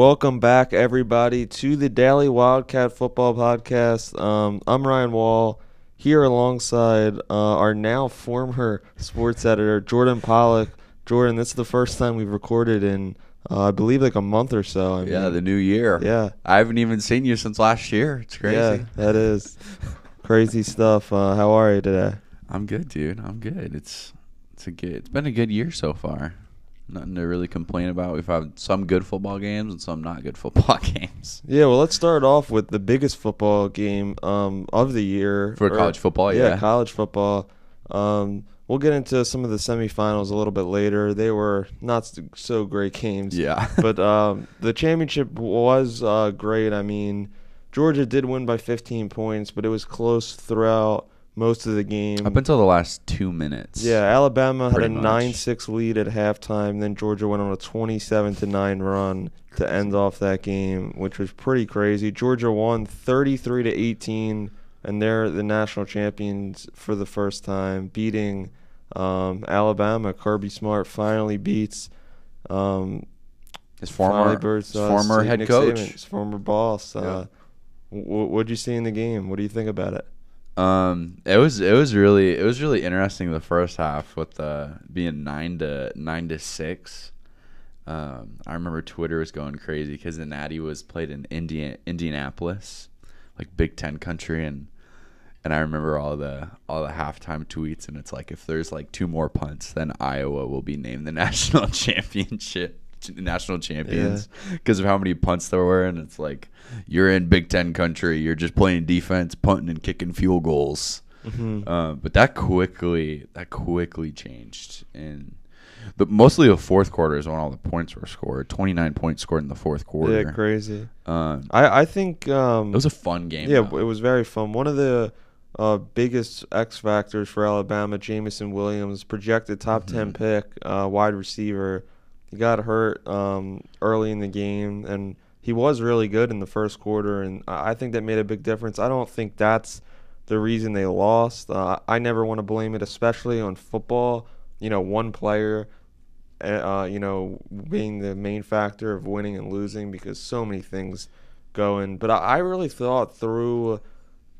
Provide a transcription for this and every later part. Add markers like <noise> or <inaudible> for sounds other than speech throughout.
Welcome back, everybody, to the Daily Wildcat Football Podcast. Um, I'm Ryan Wohl here alongside uh, our now former sports editor, Jordan Pollock. Jordan, this is the first time we've recorded in, uh, I believe, like a month or so. I Yeah, mean, the new year. yeah, I haven't even seen you since last year. It's crazy. yeah, that is crazy stuff. Uh, how are you today? I'm good, dude. I'm good. It's it's a good. It's been a good year so far. Nothing to really complain about. We've had some good football games and some not good <laughs> football games. Yeah, well, let's start off with the biggest football game um, of the year For or- college football, yeah. college football. Um, we'll get into some of the semifinals a little bit later. They were not so great games. Yeah. <laughs> but um, the championship was uh, great. I mean, Georgia did win by 15 points, but it was close throughout most of the game. Up until the last two minutes. Yeah, Alabama had a much. 9 6 lead at halftime. Then Georgia went on a 27 to 9 run to end off that game, which was pretty crazy. Georgia won 33 to 18, and they're the national champions for the first time, beating um, Alabama. Kirby Smart finally beats. Um, His former his uh, former Nick head Saban, coach. his former boss. Uh, wh- what'd you see in the game? What do you think about it? Um, it was it was really it was really interesting the first half with uh being nine to nine to six. Um, I remember Twitter was going crazy because the Natty was played in Indian Indianapolis, like Big Ten country, and and I remember all the all the halftime tweets, and it's like if there's like two more punts, then Iowa will be named the <laughs> national championship national champions because of how many punts there were, and it's like you're in Big Ten country, you're just playing defense, punting and kicking field goals. Mm-hmm. Um, but that quickly that quickly changed, and the mostly the fourth quarter is when all the points were scored. Twenty nine points scored in the fourth quarter. Yeah, crazy. Um, I, I think um, it was a fun game. Yeah, though. it was very fun. One of the uh, biggest X factors for Alabama, Jameson Williams, projected top ten Mhm. pick, uh, wide receiver. He got hurt um, early in the game, and he was really good in the first quarter, and I think that made a big difference. I don't think that's the reason they lost. Uh, I never want to blame it, especially on football. You know, one player, uh, you know, being the main factor of winning and losing because so many things go in. But I, I really thought through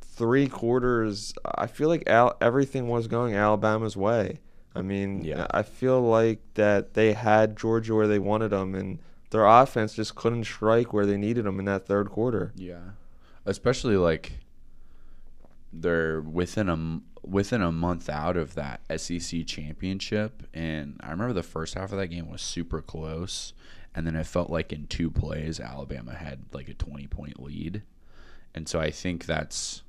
three quarters, I feel like Al- everything was going Alabama's way. I mean, Yeah. I feel like that they had Georgia where they wanted them, and their offense just couldn't strike where they needed them in that third quarter. Yeah, especially like they're within a within a month out of that SEC championship, and I remember the first half of that game was super close, and then it felt like in two plays Alabama had like a twenty point lead, and so I think that's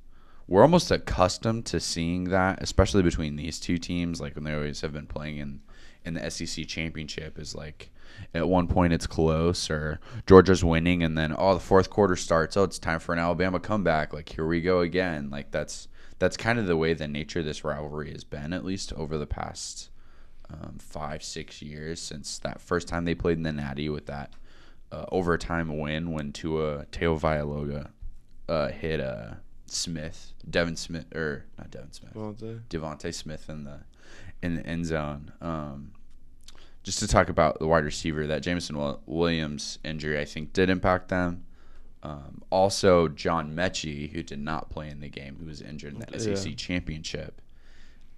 we're almost accustomed to seeing that, especially between these two teams, like when they always have been playing in in the SEC championship, is like at one point it's close or Georgia's winning and then oh the fourth quarter starts. Oh it's time for an Alabama comeback. Like here we go again. Like that's that's kind of the way the nature of this rivalry has been at least over the past um, five six years since that first time they played in the Natty with that uh, overtime win when Tua Tagovailoa uh, hit uh, Smith Devin Smith or not Devin Smith DeVonta Smith in the in the end zone. Um, just to talk about the wide receiver, that Jameson Williams injury, I think, did impact them. Um, also, John Metchie, who did not play in the game, who was injured in the Yeah. SEC championship.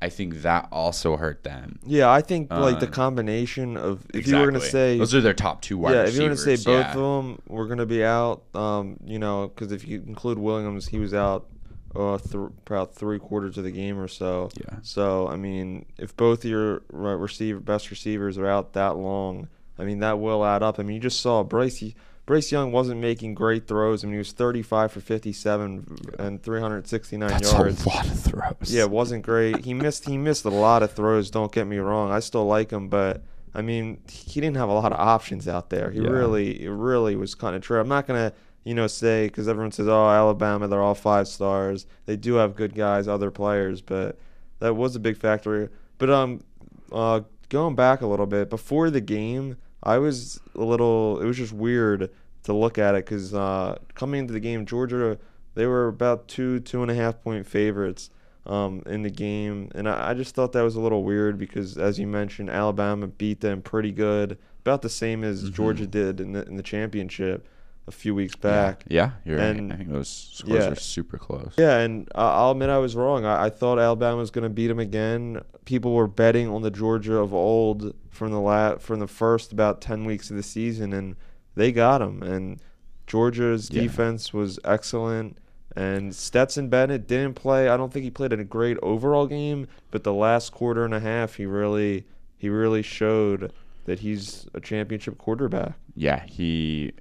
I think that also hurt them. Yeah, I think like the Um, combination of if you were gonna say those are their top two wide yeah, if you were gonna say both yeah. of them were gonna be out, um, you know, because if you include Williams, he was out uh, th- about three quarters of the game or so. Yeah. So I mean, if both of your re- receiver best receivers are out that long, I mean that will add up. I mean, you just saw Bryce. Bryce Young wasn't making great throws. I mean, he was 35 for 57 and 369 That's yards. a lot of throws. Yeah, it wasn't great. He missed he missed a lot of throws. Don't get me wrong. I still like him, but I mean, he didn't have a lot of options out there. He Yeah. really, really was kind of true. I'm not gonna, you know, say because everyone says, "Oh, Alabama, they're all five stars." They do have good guys, other players, but that was a big factor. But um, uh, going back a little bit before the game, I was a little. It was just weird to look at it because uh, coming into the game, Georgia they were about two two and a half point favorites. um, in the game, and I, I just thought that was a little weird because, as you mentioned, Alabama beat them pretty good, about the same as Mhm. Georgia did in the in the championship a few weeks back. Yeah, you're And- right. I think those scores yeah. are super close. Yeah, and I'll admit I was wrong. I, I thought Alabama was going to beat them again. People were betting on the Georgia of old from the la- from the first about ten weeks of the season, and they got them. And Georgia's Yeah. defense was excellent. And Stetson Bennett didn't play. I don't think he played a great overall game, but the last quarter and a half, he really he really showed that he's a championship quarterback. Yeah, he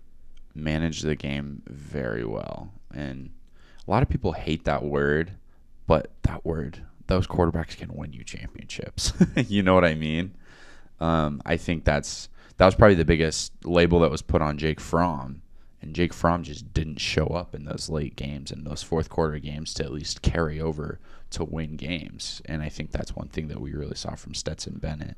managed the game very well. And a lot of people hate that word, but that word, those quarterbacks can win you championships. <laughs> you know what I mean? Um, I think that's that was probably the biggest label that was put on Jake Fromm. And Jake Fromm just didn't show up in those late games and those fourth quarter games to at least carry over to win games. And I think that's one thing that we really saw from Stetson Bennett.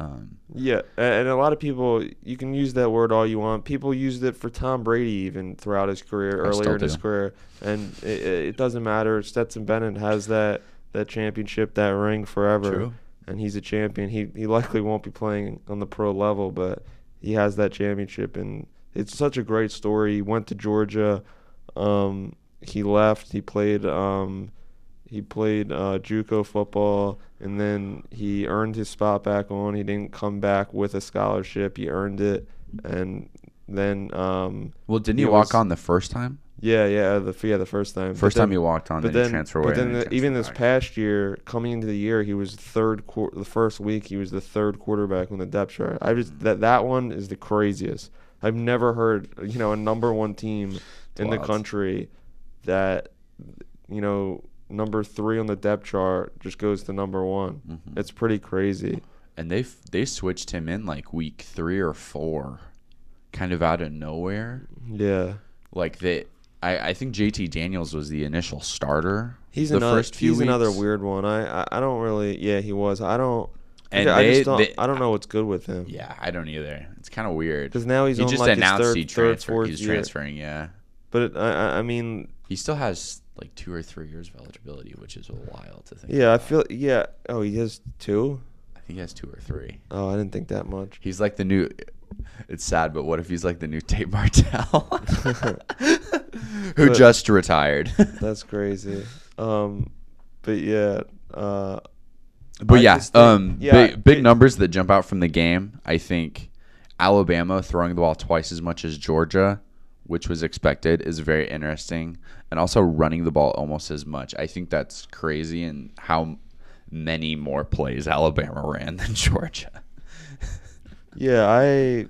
Um, Yeah, and a lot of people you can use that word all you want. People used it for Tom Brady even throughout his career, I earlier in his career, and it, it doesn't matter. Stetson Bennett has that that championship, that ring forever, True. and he's a champion. He he likely won't be playing on the pro level, but he has that championship, and it's such a great story. He went to Georgia, um, he left. He played. Um, he played uh, JUCO football, and then he earned his spot back on. He didn't come back with a scholarship. He earned it, and then um, well, didn't He he, walk was- on the first time? yeah, yeah, the yeah the first time. First But time he walked on, but then, then, but away. then the, then even transferred this back. past year, coming into the year, he was third. Quar- the first week, he was the third quarterback on the depth chart. I just that that one is the craziest. I've never heard you know a number one team in the country that you know number three on the depth chart just goes to number one. Mhm. It's pretty crazy. and they they switched him in like week three or four, kind of out of nowhere. Yeah, Like they, I, I think JT Daniels was the initial starter. he's the another. first few he's another weird one. I, I I don't really. Yeah, he was. I don't. And I they- just don't. they- I don't know what's good with him. Yeah, I don't either. It's kind of weird. Because now he's he on just like his announced third, he third, transferred. He's transferring. Yeah, But it, I, I- I mean, he still has like two or three years of eligibility, which is a while to think. yeah, I feel yeah. Oh, he has two. I think he has two or three. Oh, I didn't think that much. He's like the new. It's sad, but what if he's like the new Tate Martell, <laughs> who But- just retired? <laughs> That's crazy. Um, but yeah. Uh, But I yeah, think- um, yeah, big, big it- numbers that jump out from the game. I think Alabama throwing the ball twice as much as Georgia, which was expected, is very interesting, and also running the ball almost as much. I think that's crazy, and how many more plays Alabama ran <laughs> than Georgia. yeah, I.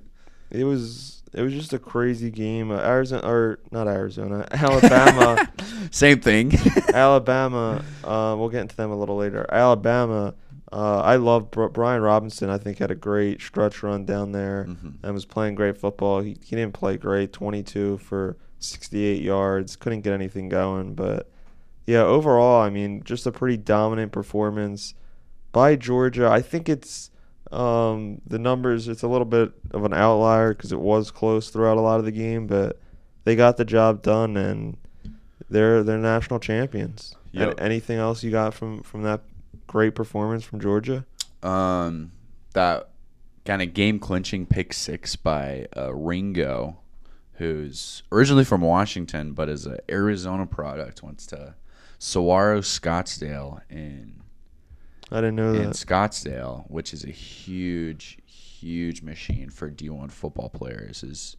It was it was just a crazy game. Uh, Arizona or not Arizona, <laughs> Alabama. <laughs> Same thing. Alabama. Uh, we'll get into them a little later. Alabama. Uh, I love Br- Brian Robinson. I think had a great stretch run down there Mhm. and was playing great football. He he didn't play great. 22 for 68 yards. Couldn't get anything going. But yeah, overall, I mean, just a pretty dominant performance by Georgia. I think it's um, the numbers. It's a little bit of an outlier because it was close throughout a lot of the game, but they got the job done and they're they're national champions. Yep. And anything else you got from from that great performance from Georgia? um, that kind of game clinching pick six by uh, Ringo, who's originally from Washington but is an Arizona product. Went to Saguaro Scottsdale in I didn't know in that. Scottsdale, which is a huge, huge machine for D1 football players. Is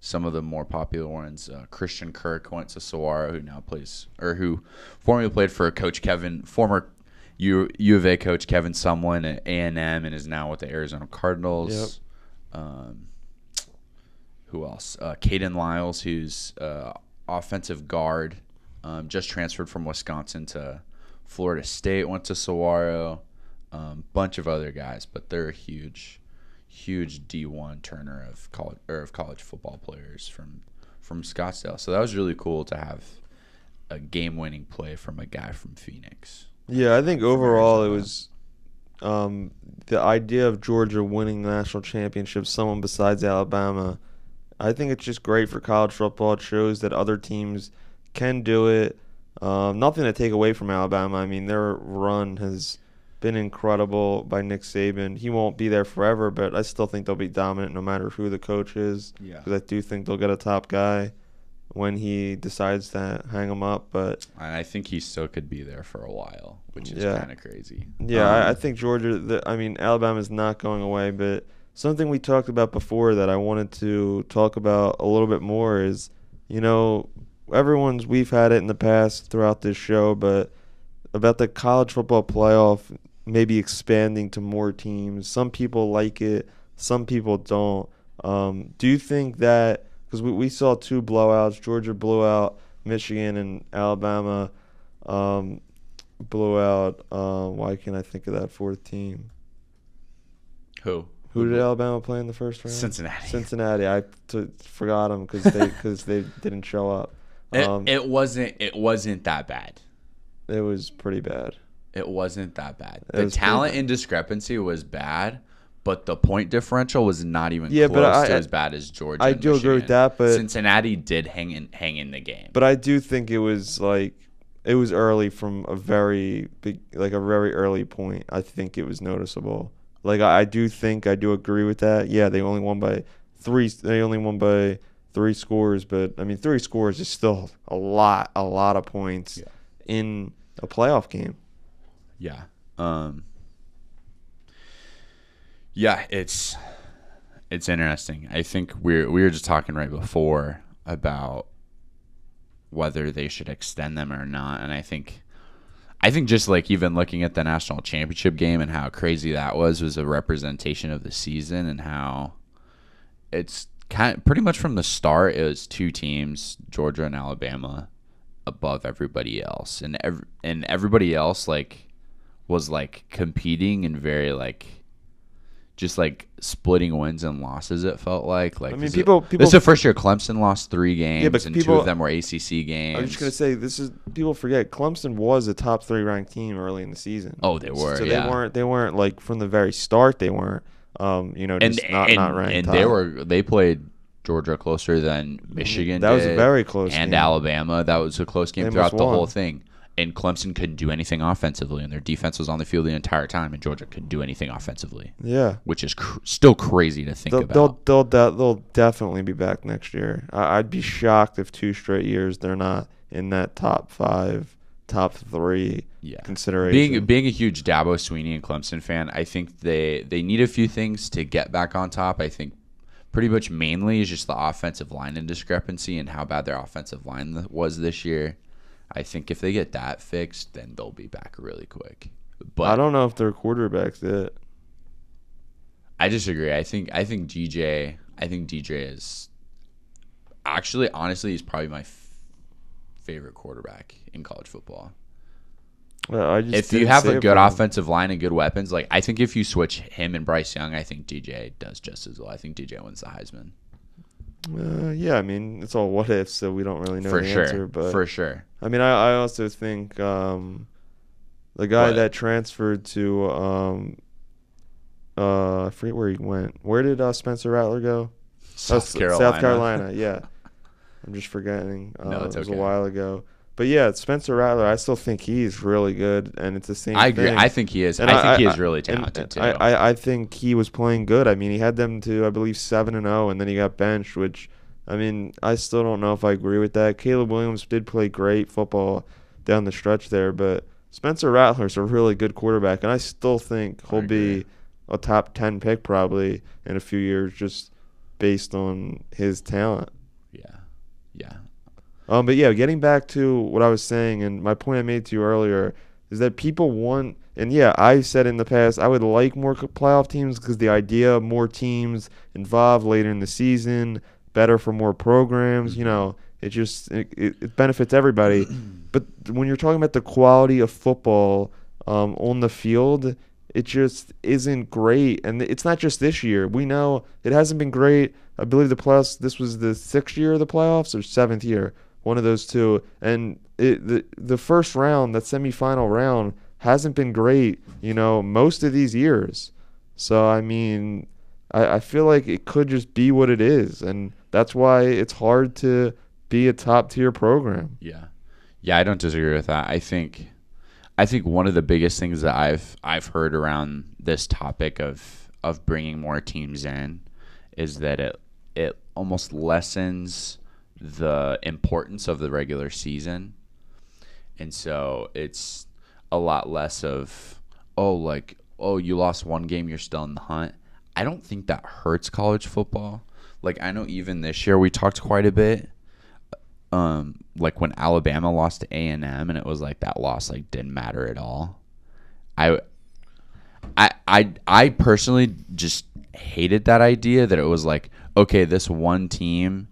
some of the more popular ones. Uh, Christian Kirk went to Saguaro, who now plays or who formerly played for Coach Kevin, former U, U of A coach Kevin Sumlin at A and M, and is now with the Arizona Cardinals. Um, who else? Uh, Caden Lyles, who's uh, offensive guard, um, just transferred from Wisconsin to Florida State. Went to Saguaro. Um, bunch of other guys, but they're a huge, huge D one turner of college or of college football players from from Scottsdale. So that was really cool to have a game winning play from a guy from Phoenix. Yeah, I think overall it was um, the idea of Georgia winning the national championship, someone besides Alabama. I think it's just great for college football. It shows that other teams can do it. Um, nothing to take away from Alabama. I mean, their run has been incredible by Nick Saban. He won't be there forever, but I still think they'll be dominant no matter who the coach is. Yeah. Because I do think they'll get a top guy when he decides to hang him up. But And I think he still could be there for a while, which is Yeah. kind of crazy. Yeah, I, I Um, think Georgia. The, I mean, Alabama is not going away, but something we talked about before that I wanted to talk about a little bit more is, you know, everyone's we've had it in the past throughout this show, but about the college football playoff maybe expanding to more teams. Some people like it, some people don't. Um, do you think that because we, we saw two blowouts, Georgia blew out Michigan and Alabama. Um, blew out. Uh, why can't I think of that fourth team? who? Who did Alabama play in the first round? Cincinnati. Cincinnati. I t- forgot them because they <laughs> because they didn't show up. It, Um, it wasn't. It wasn't that bad. it was pretty bad. It wasn't that bad. It The talent bad. and discrepancy was bad, but the point differential was not even Yeah, close but I- to as bad as Georgia. I do agree with that, but Cincinnati did hang in hang in the game. but I do think it was like it was early from a very big like a very early point. I think it was noticeable. Like I, I do think I do agree with that. Yeah, they only won by three. They only won by three scores, but I mean three scores is still a lot, a lot of points Yeah. in a playoff game. Yeah. Um Yeah, it's it's interesting. I think we're we were just talking right before about whether they should extend them or not and I think I think just like even looking at the national championship game and how crazy that was was a representation of the season and how it's kind of, pretty much from the start it was two teams, Georgia and Alabama, above everybody else, and ev- and everybody else like was like competing and very like just like splitting wins and losses. It felt like like I mean, is- people- This is the first year Clemson lost three games, yeah, but and two of them were ACC games. I'm just gonna say this is people forget Clemson was a top three ranked team early in the season. Oh, they were, So yeah. they weren't. They weren't like from the very start. They weren't. Um, you know, and not and, not ranked. and top. they were they played Georgia closer than Michigan. That was a very close and game. Alabama. That was a close game They throughout the won. whole thing. And Clemson couldn't do anything offensively, and their defense was on the field the entire time. And Georgia couldn't do anything offensively, Yeah. which is cr- still crazy to think They'll, about. they'll they'll de- they'll definitely be back next year. I, I'd be shocked if two straight years they're not in that top five, top three yeah, consideration. being being a huge Dabo Swinney and Clemson fan, I think they they need a few things to get back on top. I think pretty much mainly is just the offensive line and discrepancy and how bad their offensive line was this year. I think if they get that fixed, then they'll be back really quick. But I don't know if their quarterback's it. I disagree. I think I think DJ. I think DJ is actually honestly he's probably my f- favorite quarterback in college football. Well, I just if you have a good offensive line and good weapons, like I think if you switch him and Bryce Young, I think DJ does just as well. I think DJ wins the Heisman Uh, yeah, I mean it's all what ifs, so we don't really know for the sure. answer. But for sure. I mean, I, I also think um, the guy What? that transferred to um, uh, I forget where he went. Where did uh, Spencer Rattler go? South S- Carolina. South Carolina. <laughs> Yeah, I'm just forgetting. Uh, No, it's it was okay. a while ago. But yeah, Spencer Rattler. I still think he's really good, and it's the same. Thing. I agree. thing. I think he is. And I think he is really uh, talented and too. I, I, I think he was playing good. I mean, he had them to I believe seven and zero, and then he got benched. Which, I mean, I still don't know if I agree with that. Caleb Williams did play great football down the stretch there, but Spencer Rattler's a really good quarterback, and I still think he'll be a top ten pick probably in a few years, just based on his talent. yeah, yeah. Um, but yeah, getting back to what I was saying, and my point I made to you earlier is that people want, and yeah, I said in the past I would like more playoff teams because the idea of more teams involved later in the season, better for more programs. You know, it just it, it, it benefits everybody. <clears throat> but when you're talking about the quality of football um, on the field, it just isn't great. And it's not just this year. We know it hasn't been great. I believe the playoffs. This was the sixth year of the playoffs or seventh year, one of those two. And it, the the first round, that semifinal round, hasn't been great. You know, most of these years. So I mean, I, I feel like it could just be what it is, and that's why it's hard to be a top tier program. Yeah. Yeah, I don't disagree with that. I think I think one of the biggest things that I've I've heard around this topic of of bringing more teams in is that it it almost lessens the importance of the regular season. And so it's a lot less of oh like oh you lost one game you're still in the hunt. I don't think that hurts college football. Like I know even this year we talked quite a bit um like when Alabama lost to A&M and it was like that loss like didn't matter at all. I I I I personally just hated that idea that it was like okay this one team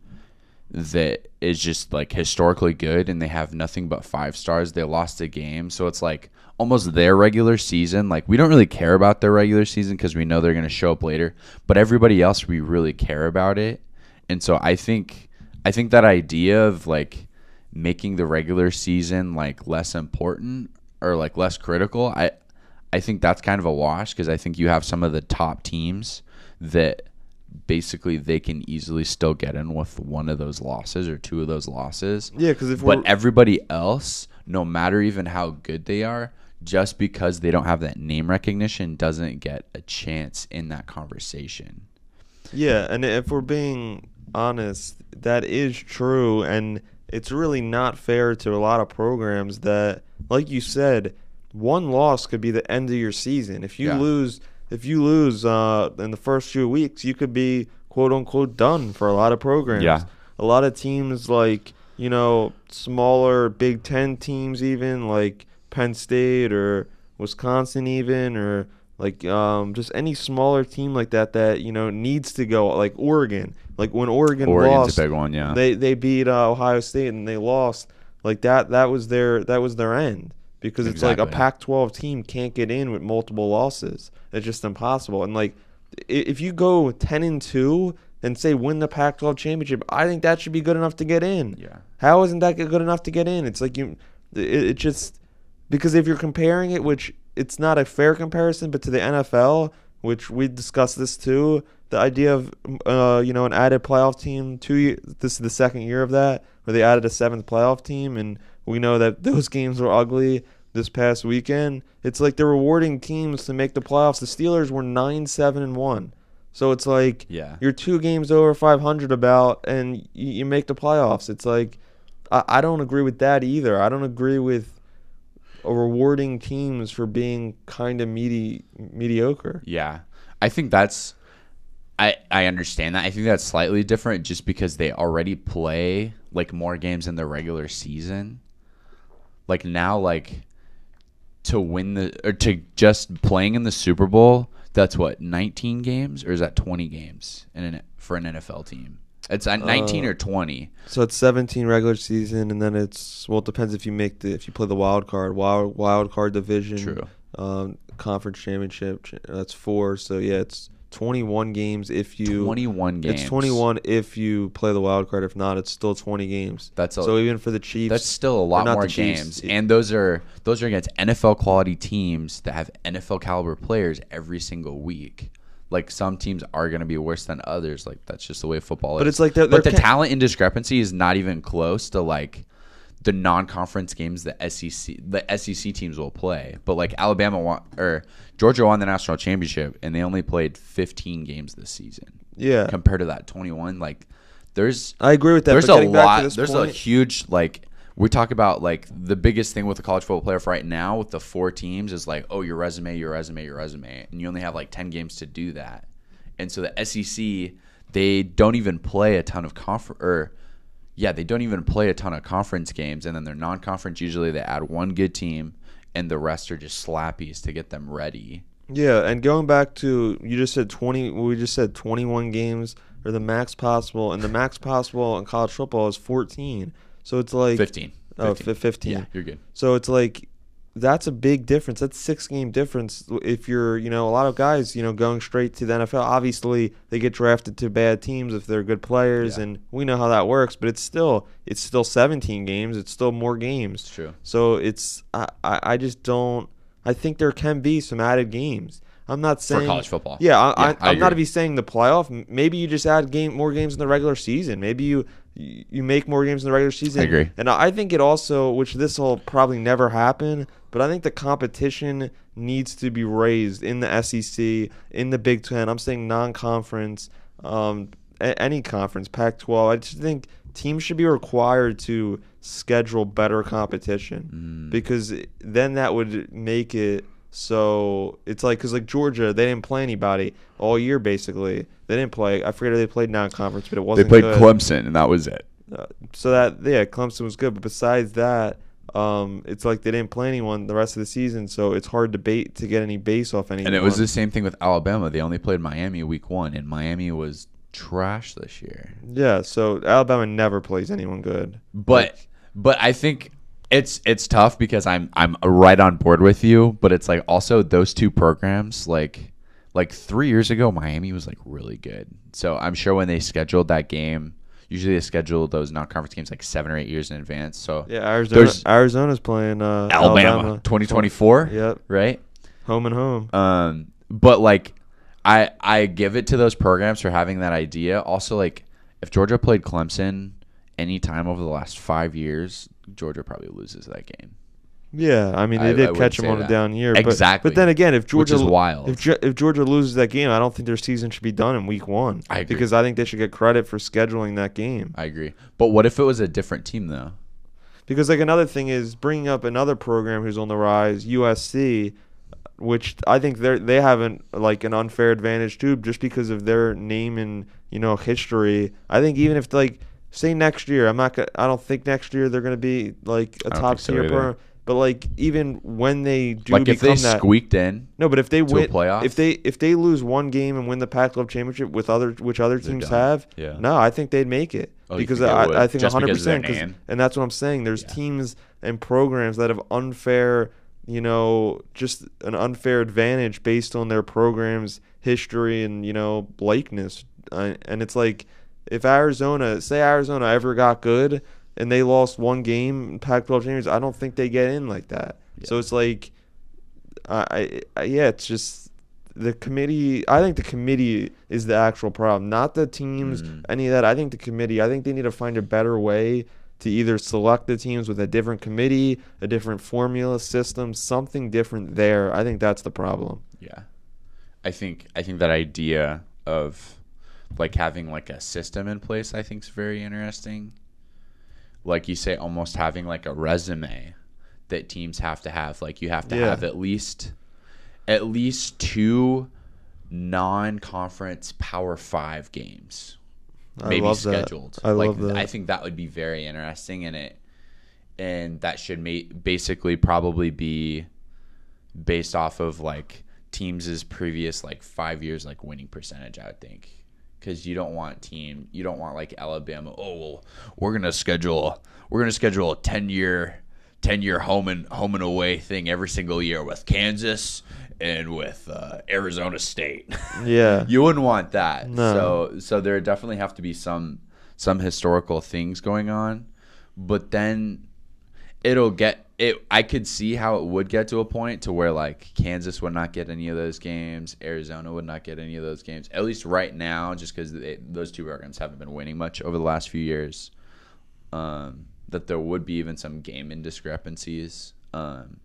that is just like historically good and they have nothing but five stars. They lost a game. So it's like almost their regular season. Like we don't really care about their regular season because we know they're going to show up later but everybody else we really care about it. And so i think i think that idea of like making the regular season like less important or like less critical i i think that's kind of a wash because i think you have some of the top teams that basically they can easily still get in with one of those losses or two of those losses. Yeah, because if But everybody else, no matter even how good they are, just because they don't have that name recognition doesn't get a chance in that conversation. Yeah, and if we're being honest, that is true, and it's really not fair to a lot of programs that, like you said, one loss could be the end of your season. If you Yeah. lose, if you lose uh, in the first few weeks, you could be quote unquote done for a lot of programs. Yeah. a lot of teams like you know smaller Big Ten teams, even like Penn State or Wisconsin, even or like um, just any smaller team like that that you know needs to go like Oregon. Like when Oregon Oregon's lost, a big one, yeah. they they beat uh, Ohio State and they lost. Like that that was their that was their end because it's like a Pac-12 team can't get in with multiple losses. It's just impossible. And like if you go 10 and 2 and say win the Pac-12 championship, I think that should be good enough to get in. yeah. How isn't that good enough to get in? It's like you, it, it just because if you're comparing it, which it's not a fair comparison, but to the NFL, which we discussed this too, the idea of uh, you know an added playoff team. Two, this is the second year of that, where they added a seventh playoff team, and we know that <laughs> those games were ugly this past weekend. It's like they're rewarding teams to make the playoffs. The Steelers were nine, seven, and one. So it's like Yeah. you're two games over 500 about, and you, you make the playoffs. It's like I, I don't agree with that either. I don't agree with rewarding teams for being kind of medi- mediocre. Yeah. I think that's I I understand that. I think that's slightly different just because they already play like more games in the regular season. Like now like to win the or to just playing in the Super Bowl, that's what 19 games or is that 20 games in an for an NFL team? It's uh, 19 Uh, or 20. So it's 17 regular season, and then it's well, it depends if you make the if you play the wild card, wild wild card division, True. um, conference championship. That's four. So yeah, it's 21 games if you 21 games. It's 21 if you play the wild card. If not, it's still 20 games. That's a- so even for the Chiefs. That's still a lot more Chiefs, games, it- and those are those are against NFL quality teams that have NFL caliber players every single week. Like some teams are going to be worse than others. Like that's just the way football But is. it's like they're- but they're the ca- talent in discrepancy is not even close to like the non-conference games the SEC the SEC teams will play. But like Alabama won, or Georgia won the national championship, and they only played 15 games this season yeah. compared to that 21. Like there's I agree with that. there's but a getting back to lot. There's a huge like we talk about like the biggest thing with the college football player for right now with the four teams is like oh your resume, your resume, your resume, and you only have like ten games to do that. And so the SEC they don't even play a ton of confer or yeah they don't even play a ton of conference games, and then they're non-conference. Usually they add one good team, and the rest are just slappies to get them ready. Yeah, and going back to you just said 20 we just said 21 games are the max possible and the max <laughs> possible in college football is 14. So it's like 15. Oh, 15. 15. Yeah, you're good. So it's like that's a big difference. That's six game difference. If you're, you know, a lot of guys, you know, going straight to the NFL. Obviously, they get drafted to bad teams if they're good players, Yeah. and we know how that works. But it's still, it's still 17 games. It's still more games. It's true. So it's, I, I I just don't. I think there can be some added games. I'm not saying for college football. Yeah, I, Yeah, I, I'm not be saying the playoff. Maybe you just add game more games in the regular season. Maybe you you make more games in the regular season. I agree. And I think it also, which this will probably never happen, but I think the competition needs to be raised in the SEC, in the Big Ten. I'm saying non-conference, um, a- any conference, Pac-12. I just think teams should be required to schedule better competition Mm. because then that would make it so it's like because like Georgia, they didn't play anybody all year basically. They didn't play. I forget if they played non-conference, but it wasn't. They played good. Clemson, and that was it. Uh, so that yeah, Clemson was good, but besides that, um, it's like they didn't play anyone the rest of the season, so it's hard to bait to get any base off anyone. And it was the same thing with Alabama. They only played Miami week one, and Miami was trash this year. yeah. So Alabama never plays anyone good. But but I think it's it's tough because I'm I'm right on board with you. But it's like also those two programs like like three years ago Miami was like really good. So I'm sure when they scheduled that game, usually they schedule those non-conference games like seven or eight years in advance. So Yeah, Arizona. There's- Arizona's playing uh, Alabama, 2024, Yep, right? home and home. Um, but like, I I give it to those programs for having that idea. Also, like, if Georgia played Clemson any time over the last five years, Georgia probably loses that game. Yeah, I mean they I did would catch them on a down year. but- Exactly. But, then again, if Georgia wild. if if Georgia loses that game, I don't think their season should be done in week one. I agree. because I think they should get credit for scheduling that game. I agree. But what if it was a different team though? Because like another thing is bringing up another program who's on the rise, USC, which I think they they have an like an unfair advantage too, just because of their name and you know history. I think even if like say next year, I'm not gonna, I don't think next year they're gonna be like a top so tier program. But like even when they do like if they that, squeaked in, no, but if they win, playoff? if they if they lose one game and win the Pac-12 championship with other which other teams have, Yeah. no, I think they'd make it Oh, because I? I think 100 percent. and that's what I'm saying. There's Yeah. teams and programs that have unfair, you know, just an unfair advantage based on their programs' history and you know likeness, uh, and it's like if Arizona, say Arizona ever got good and they lost one game in Pac-12 champions, I don't think they get in like that. So it's like I, I yeah, it's just the committee. I think the committee is the actual problem, not the teams. Mm. Any of that. I think the committee. I think they need to find a better way to either select the teams with a different committee, a different formula system, something different there. I think that's the problem. yeah, I think I think that idea of like having like a system in place, I think is very interesting. Like you say, almost having like a resume that teams have to have. Like you have to Yeah. have at least at least two non-conference Power Five games. I maybe scheduled. I like love that. I think that would be very interesting in it, and that should ma- basically probably be based off of like teams' previous like five years like winning percentage. I would think because you don't want team you don't want like Alabama. Oh well, we're gonna schedule we're gonna schedule a ten year. 10 year home and home and away thing every single year with Kansas and with uh, Arizona State. <laughs> Yeah. you wouldn't want that. No. So so there definitely have to be some some historical things going on, but then it'll get it. I could see how it would get to a point to where like Kansas would not get any of those games, Arizona would not get any of those games. At least right now, just because those two programs haven't been winning much over the last few years. Um, that there would be even some game indiscrepancies. Um,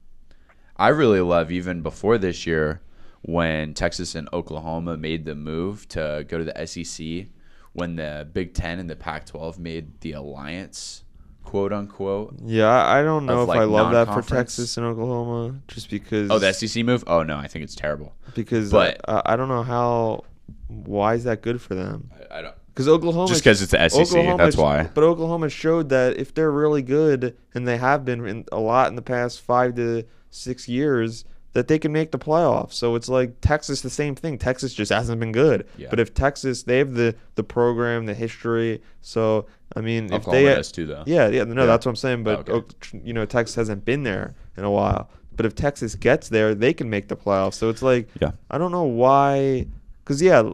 I really love even before this year when Texas and Oklahoma made the move to go to the SEC, when the Big Ten and the Pac-12 made the alliance, quote unquote. Yeah, I don't know if like, I love that for? Texas and Oklahoma, just because. Oh, the SEC move? Oh no, I think it's terrible. because but- I, I don't know how. Why is that good for them? I, I don't. Because Oklahoma Just because it's the SEC, that's why. But Oklahoma showed that if they're really good, and they have been in, a lot in the past five to six years, that they can make the playoffs. So it's like Texas, the same thing. Texas just hasn't been good. Yeah. But if Texas, they have the the program, the history. So I mean, if Oklahoma they too, though. yeah, yeah, no, Yeah. that's what I'm saying. But Okay. Oh, you know, Texas hasn't been there in a while. But if Texas gets there, they can make the playoffs. So it's like, Yeah. I don't know why, because yeah,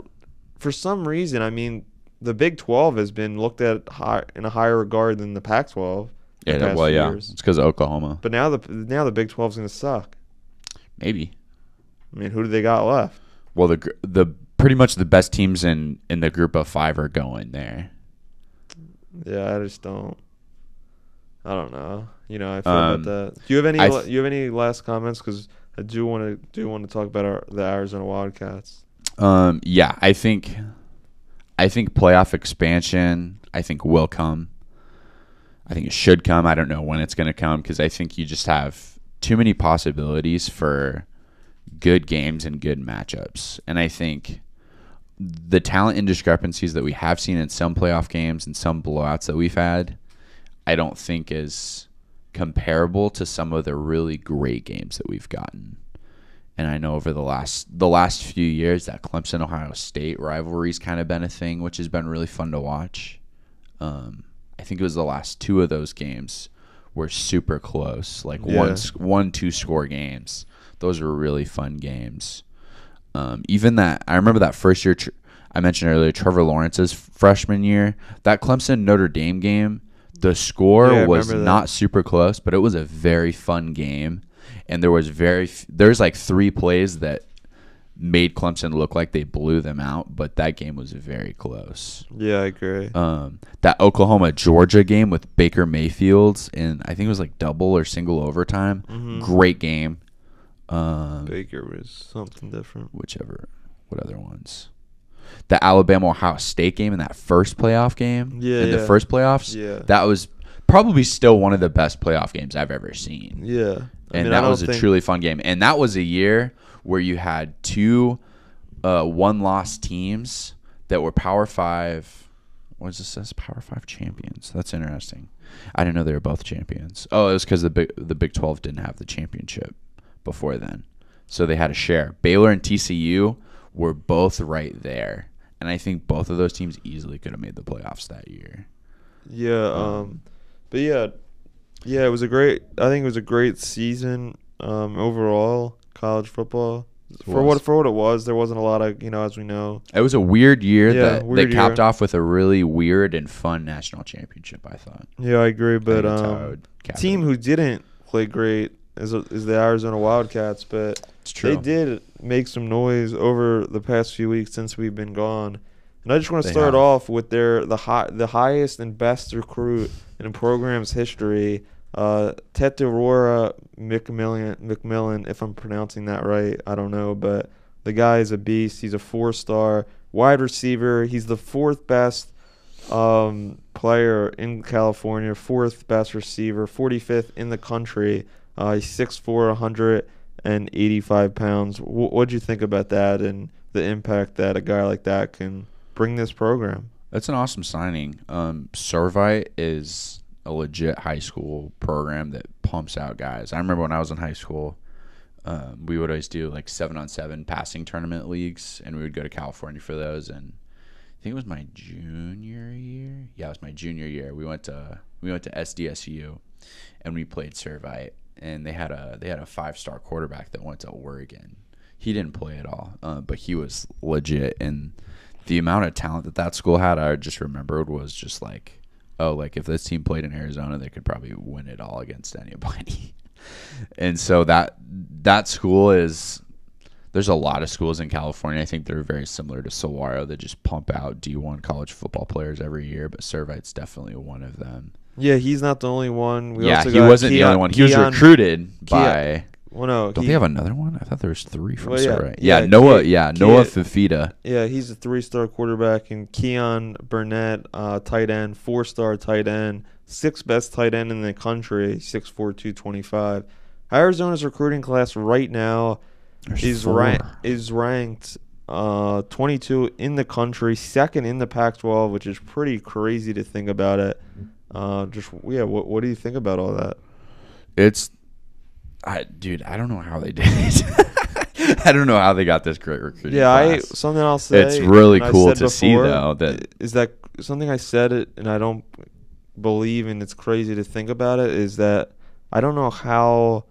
for some reason, I mean, the Big 12 has been looked at high, in a higher regard than the Pac-12. Yeah, well, yeah, years. it's because of Oklahoma. But now the now the Big 12 is gonna suck. Maybe. I mean, who do they got left? Well, the the pretty much the best teams in in the group of five are going there. Yeah, I just don't. I don't know. You know, I feel Um, about that. Do you have any? Th- you have any last comments? Because I do want to do want to talk about our, the Arizona Wildcats. Um, yeah, I think, I think playoff expansion. I think will come. I think it should come. I don't know when it's going to come because I think you just have too many possibilities for good games and good matchups. And I think the talent indiscrepancies that we have seen in some playoff games and some blowouts that we've had, I don't think is comparable to some of the really great games that we've gotten. And I know over the last the last few years that Clemson Ohio State rivalry's kind of been a thing, which has been really fun to watch. Um, I think it was the last two of those games were super close, like Yeah. one one two score games. Those were really fun games. Um, even that I remember that first year tr- I mentioned earlier, Trevor Lawrence's freshman year, that Clemson Notre Dame game. The score Yeah, was not super close, but it was a very fun game, and there was very f- there's like three plays that made Clemson look like they blew them out, but that game was very close. Yeah, I agree. Um, that Oklahoma Georgia game with Baker Mayfield's and I think it was like double or single overtime. Mhm. Great game. Um, Baker was something different. whichever, what other ones? The Alabama Ohio State game in that first playoff game. Yeah, in the first playoffs. Yeah. that was probably still one of the best playoff games I've ever seen Yeah, I and mean, that was a think- truly fun game. And that was a year where you had two uh, one-loss teams that were Power Five. What does this says? Power Five champions. That's interesting. I didn't know they were both champions. Oh, it was because the big the Big Twelve didn't have the championship before then, so they had a share. Baylor and TCU were both right there, and I think both of those teams easily could have made the playoffs that year. Yeah, um, but yeah, yeah, it was a great. I think it was a great season um, overall. College football for what for what it was. There wasn't a lot of you know, as we know. It was a weird year Yeah, that weird that capped year. off with a really weird and fun national championship. I thought. Yeah, I agree. But think that's how I um, team it. who didn't play great is is the Arizona Wildcats. But it's true. they did make some noise over the past few weeks since we've been gone. And I just want to They start have. off with their the high, the highest and best recruit in the program's history, uh, Tetairoa McMillan. McMillan, if I'm pronouncing that right, I don't know, but the guy is a beast. He's a four-star wide receiver. He's the fourth best um, player in California, fourth best receiver, 45th in the country. Uh, he's 6'4", 185 pounds. W- what'd you think about that and the impact that a guy like that can bring this program? That's an awesome signing. Um, Servite is a legit high school program that pumps out guys. I remember when I was in high school, um, we would always do like seven on seven passing tournament leagues, and we would go to California for those. And I think it was my junior year. Yeah, it was my junior year. We went to we went to SDSU, and we played Servite, and they had a they had a five star quarterback that went to Oregon. He didn't play at all, uh, but he was legit. And the amount of talent that that school had, I just remembered was just like, oh, like if this team played in Arizona, they could probably win it all against anybody. <laughs> and so that that school is there's a lot of schools in California. I think they're very similar to Saguaro that just pump out D1 college football players every year, but Servite's definitely one of them. Yeah, he's not the only one. We yeah, he wasn't the only one. He was recruited Keyan- by. Well, no, Don't he- they have another one? I thought there was three from Well, yeah, Servite. Yeah, yeah, Noah. Yeah, Noah Fifita. Yeah, he's a three-star quarterback, and Keyan Burnett, uh, tight end, four-star tight end, sixth best tight end in the country, six four two twenty five. Arizona's recruiting class right now There's is ranked is ranked uh, 22 in the country, second in the Pac-12, which is pretty crazy to think about it. Uh, just yeah, what what do you think about all that? It's, I dude, I don't know how they did it. <laughs> I don't know how they got this great recruiting. Yeah, I class. something I'll say. It's really cool said to see, though, that- is that something I said it and I don't believe and it's crazy to think about it is that I don't know how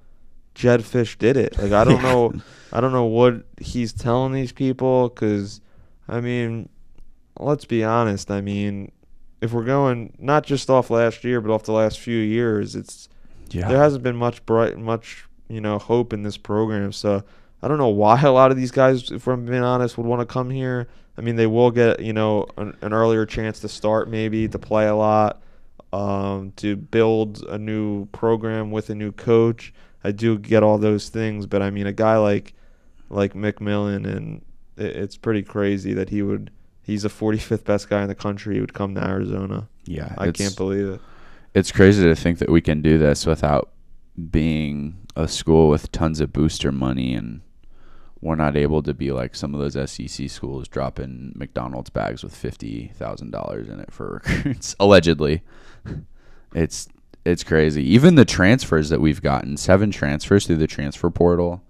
Jedd Fisch did it. Like I don't Yeah. know I don't know what he's telling these people cuz I mean let's be honest. I mean if we're going not just off last year but off the last few years, it's yeah. there hasn't been much bright much you know hope in this program so I don't know why a lot of these guys, if I'm being honest, would want to come here. I mean, they will get you know an, an earlier chance to start, maybe to play a lot, um, to build a new program with a new coach. I do get all those things, but I mean, a guy like like McMillan, and it, it's pretty crazy that he would. He's the 45th best guy in the country. He would come to Arizona. Yeah, I can't believe it. It's crazy to think that we can do this without being a school with tons of booster money and we're not able to be like some of those SEC schools dropping McDonald's bags with fifty thousand dollars in it for <laughs> recruits. Allegedly. It's it's crazy. Even the transfers that we've gotten, seven transfers through the transfer portal,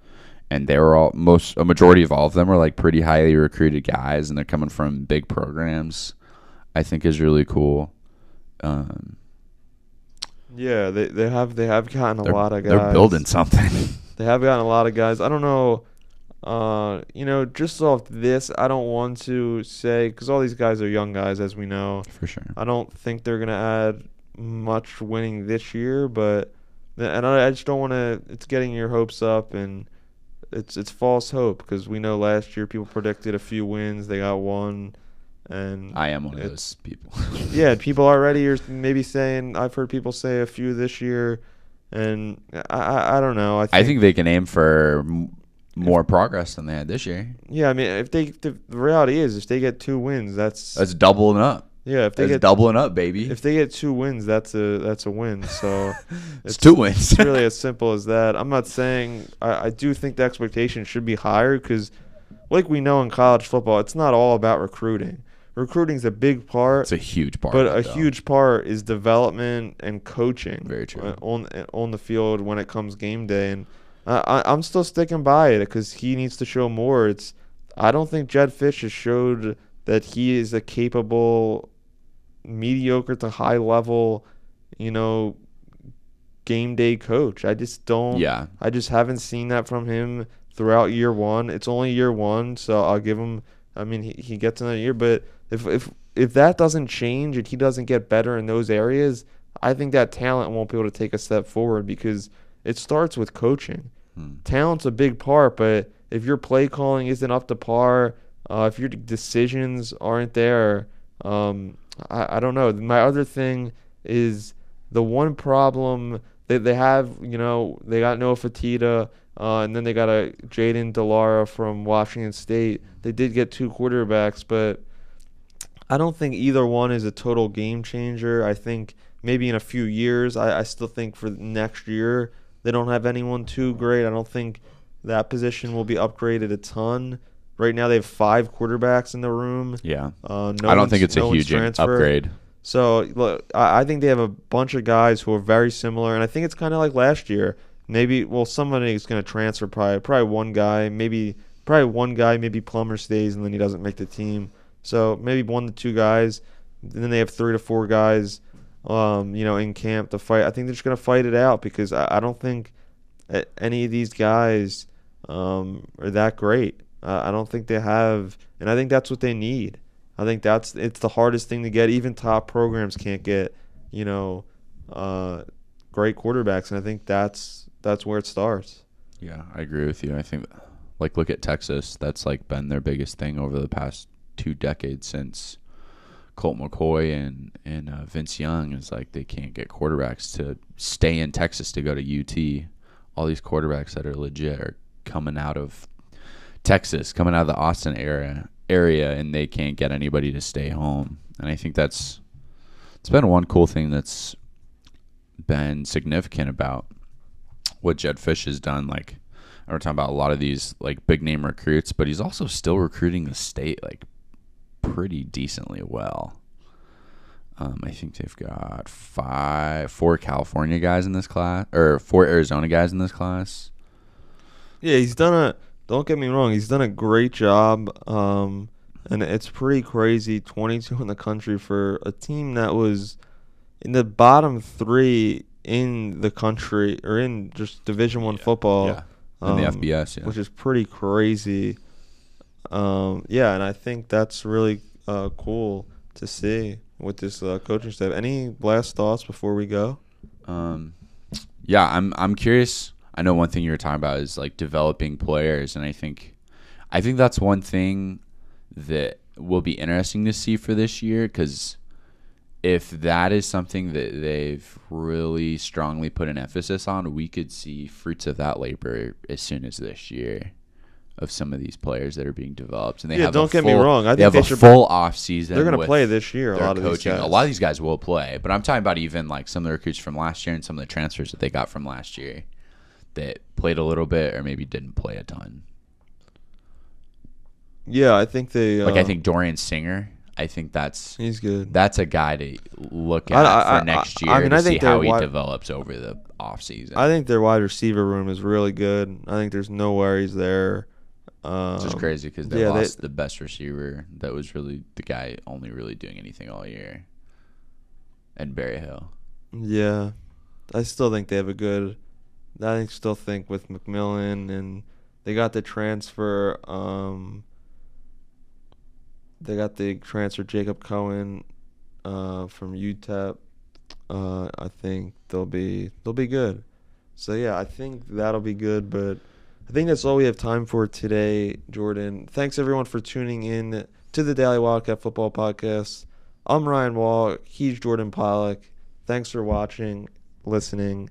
and they were all most a majority of all of them are like pretty highly recruited guys and they're coming from big programs. I think is really cool. Um, Yeah, they they have they have gotten a lot of guys. they're building something. <laughs> <laughs> They have gotten a lot of guys. I don't know. Uh, you know, just off this, I don't want to say because all these guys are young guys, as we know. For sure. I don't think they're gonna add much winning this year, but and I, I just don't want to. It's getting your hopes up, and it's it's false hope because we know last year people predicted a few wins, they got one, and I am one of those people. <laughs> yeah, people already are maybe saying. I've heard people say a few this year, and I I, I don't know. I think, I think they can aim for more progress than they had this year. yeah. I mean, if they the, the reality is if they get two wins, that's That's doubling up. Yeah. If they That's get doubling up, baby. if they get two wins, that's a that's a win. So <laughs> it's, two wins. it's really as simple as that. I'm not saying I, I do think the expectation should be higher because, like we know in college football, it's not all about recruiting. Recruiting's a big part, it's a huge part. but a though. huge part is development and coaching. Very true. On on the field when it comes game day, and I, I I'm still sticking by it because he needs to show more. It's I don't think Jedd Fisch has showed that he is a capable, mediocre to high level, you know, game day coach. I just don't. Yeah. I just haven't seen that from him throughout year one. It's only year one, so I'll give him. I mean, he, he gets another year, but if if if that doesn't change and he doesn't get better in those areas, I think that talent won't be able to take a step forward because it starts with coaching. Hmm. Talent's a big part, but if your play calling isn't up to par, uh, if your decisions aren't there, um, I, I don't know. My other thing is the one problem that they have, you know, they got Noah Fifita, uh, and then they got a Jayden de Laura from Washington State. They did get two quarterbacks, but I don't think either one is a total game changer. I think maybe in a few years, I, I still think for next year they don't have anyone too great. I don't think that position will be upgraded a ton. Right now they have five quarterbacks in the room. Yeah. Uh, no I don't think it's no a huge upgrade. So look, I, I think they have a bunch of guys who are very similar, and I think it's kind of like last year. Maybe well, somebody is going to transfer. Probably, probably one guy. Maybe probably one guy. Maybe Plummer stays, and then he doesn't make the team. So maybe one to two guys. And then they have three to four guys, um, you know, in camp to fight. I think they're just going to fight it out because I, I don't think any of these guys um, are that great. Uh, I don't think they have, and I think that's what they need. I think that's it's the hardest thing to get. Even top programs can't get, you know, uh, great quarterbacks, and I think that's that's where it starts. Yeah, I agree with you. I think, like, look at Texas. That's like been their biggest thing over the past two decades since Colt McCoy and and uh, Vince Young. Is like they can't get quarterbacks to stay in Texas to go to UT. All these quarterbacks that are legit are coming out of Texas, coming out of the Austin area area, and they can't get anybody to stay home. And I think that's it's been one cool thing that's been significant about what Jedd Fisch has done. Like, we're talking about a lot of these like big name recruits, but he's also still recruiting the state like pretty decently well. Um, I think they've got five, four California guys in this class, or four Arizona guys in this class. Yeah, he's done a. Don't get me wrong, he's done a great job. Um, and it's pretty crazy. Twenty-two in the country for a team that was in the bottom three in the country or in just Division One football. yeah, in the um, FBS. Yeah, which is pretty crazy. Um, yeah, and I think that's really uh, cool to see with this uh, coaching staff. Any last thoughts before we go? Um, yeah, I'm I'm curious. I know one thing you were talking about is like developing players, and I think, I think that's one thing that will be interesting to see for this year because if that is something that they've really strongly put an emphasis on, we could see fruits of that labor as soon as this year of some of these players that are being developed. And they Yeah, have don't a get me wrong. I they think have they a full off season. They're going to play this year. A lot of these coaching. guys. A lot of these guys will play, but I'm talking about even like some of the recruits from last year and some of the transfers that they got from last year that played a little bit or maybe didn't play a ton. yeah, I think they. Uh, Like I think Dorian Singer, I think that's he's good. that's a guy to look at I- I- for next year I mean, to I see how they're he develops over the off season. I think their wide receiver room is really good. I think there's no worries there. Um, it's just crazy because they yeah, they- lost the best receiver that was really the guy only really doing anything all year. And Berryhill. Yeah, I still think they have a good. I still think with McMillan and they got the transfer. Um, they got the transfer Jacob Cowing uh, from UTEP. Uh, I think they'll be they'll be good. So yeah, I think that'll be good. But I think that's all we have time for today, Jordan. Thanks everyone for tuning in to the Daily Wildcat Football Podcast. I'm Ryan Wohl. He's Jordan Pollock. Thanks for watching, listening,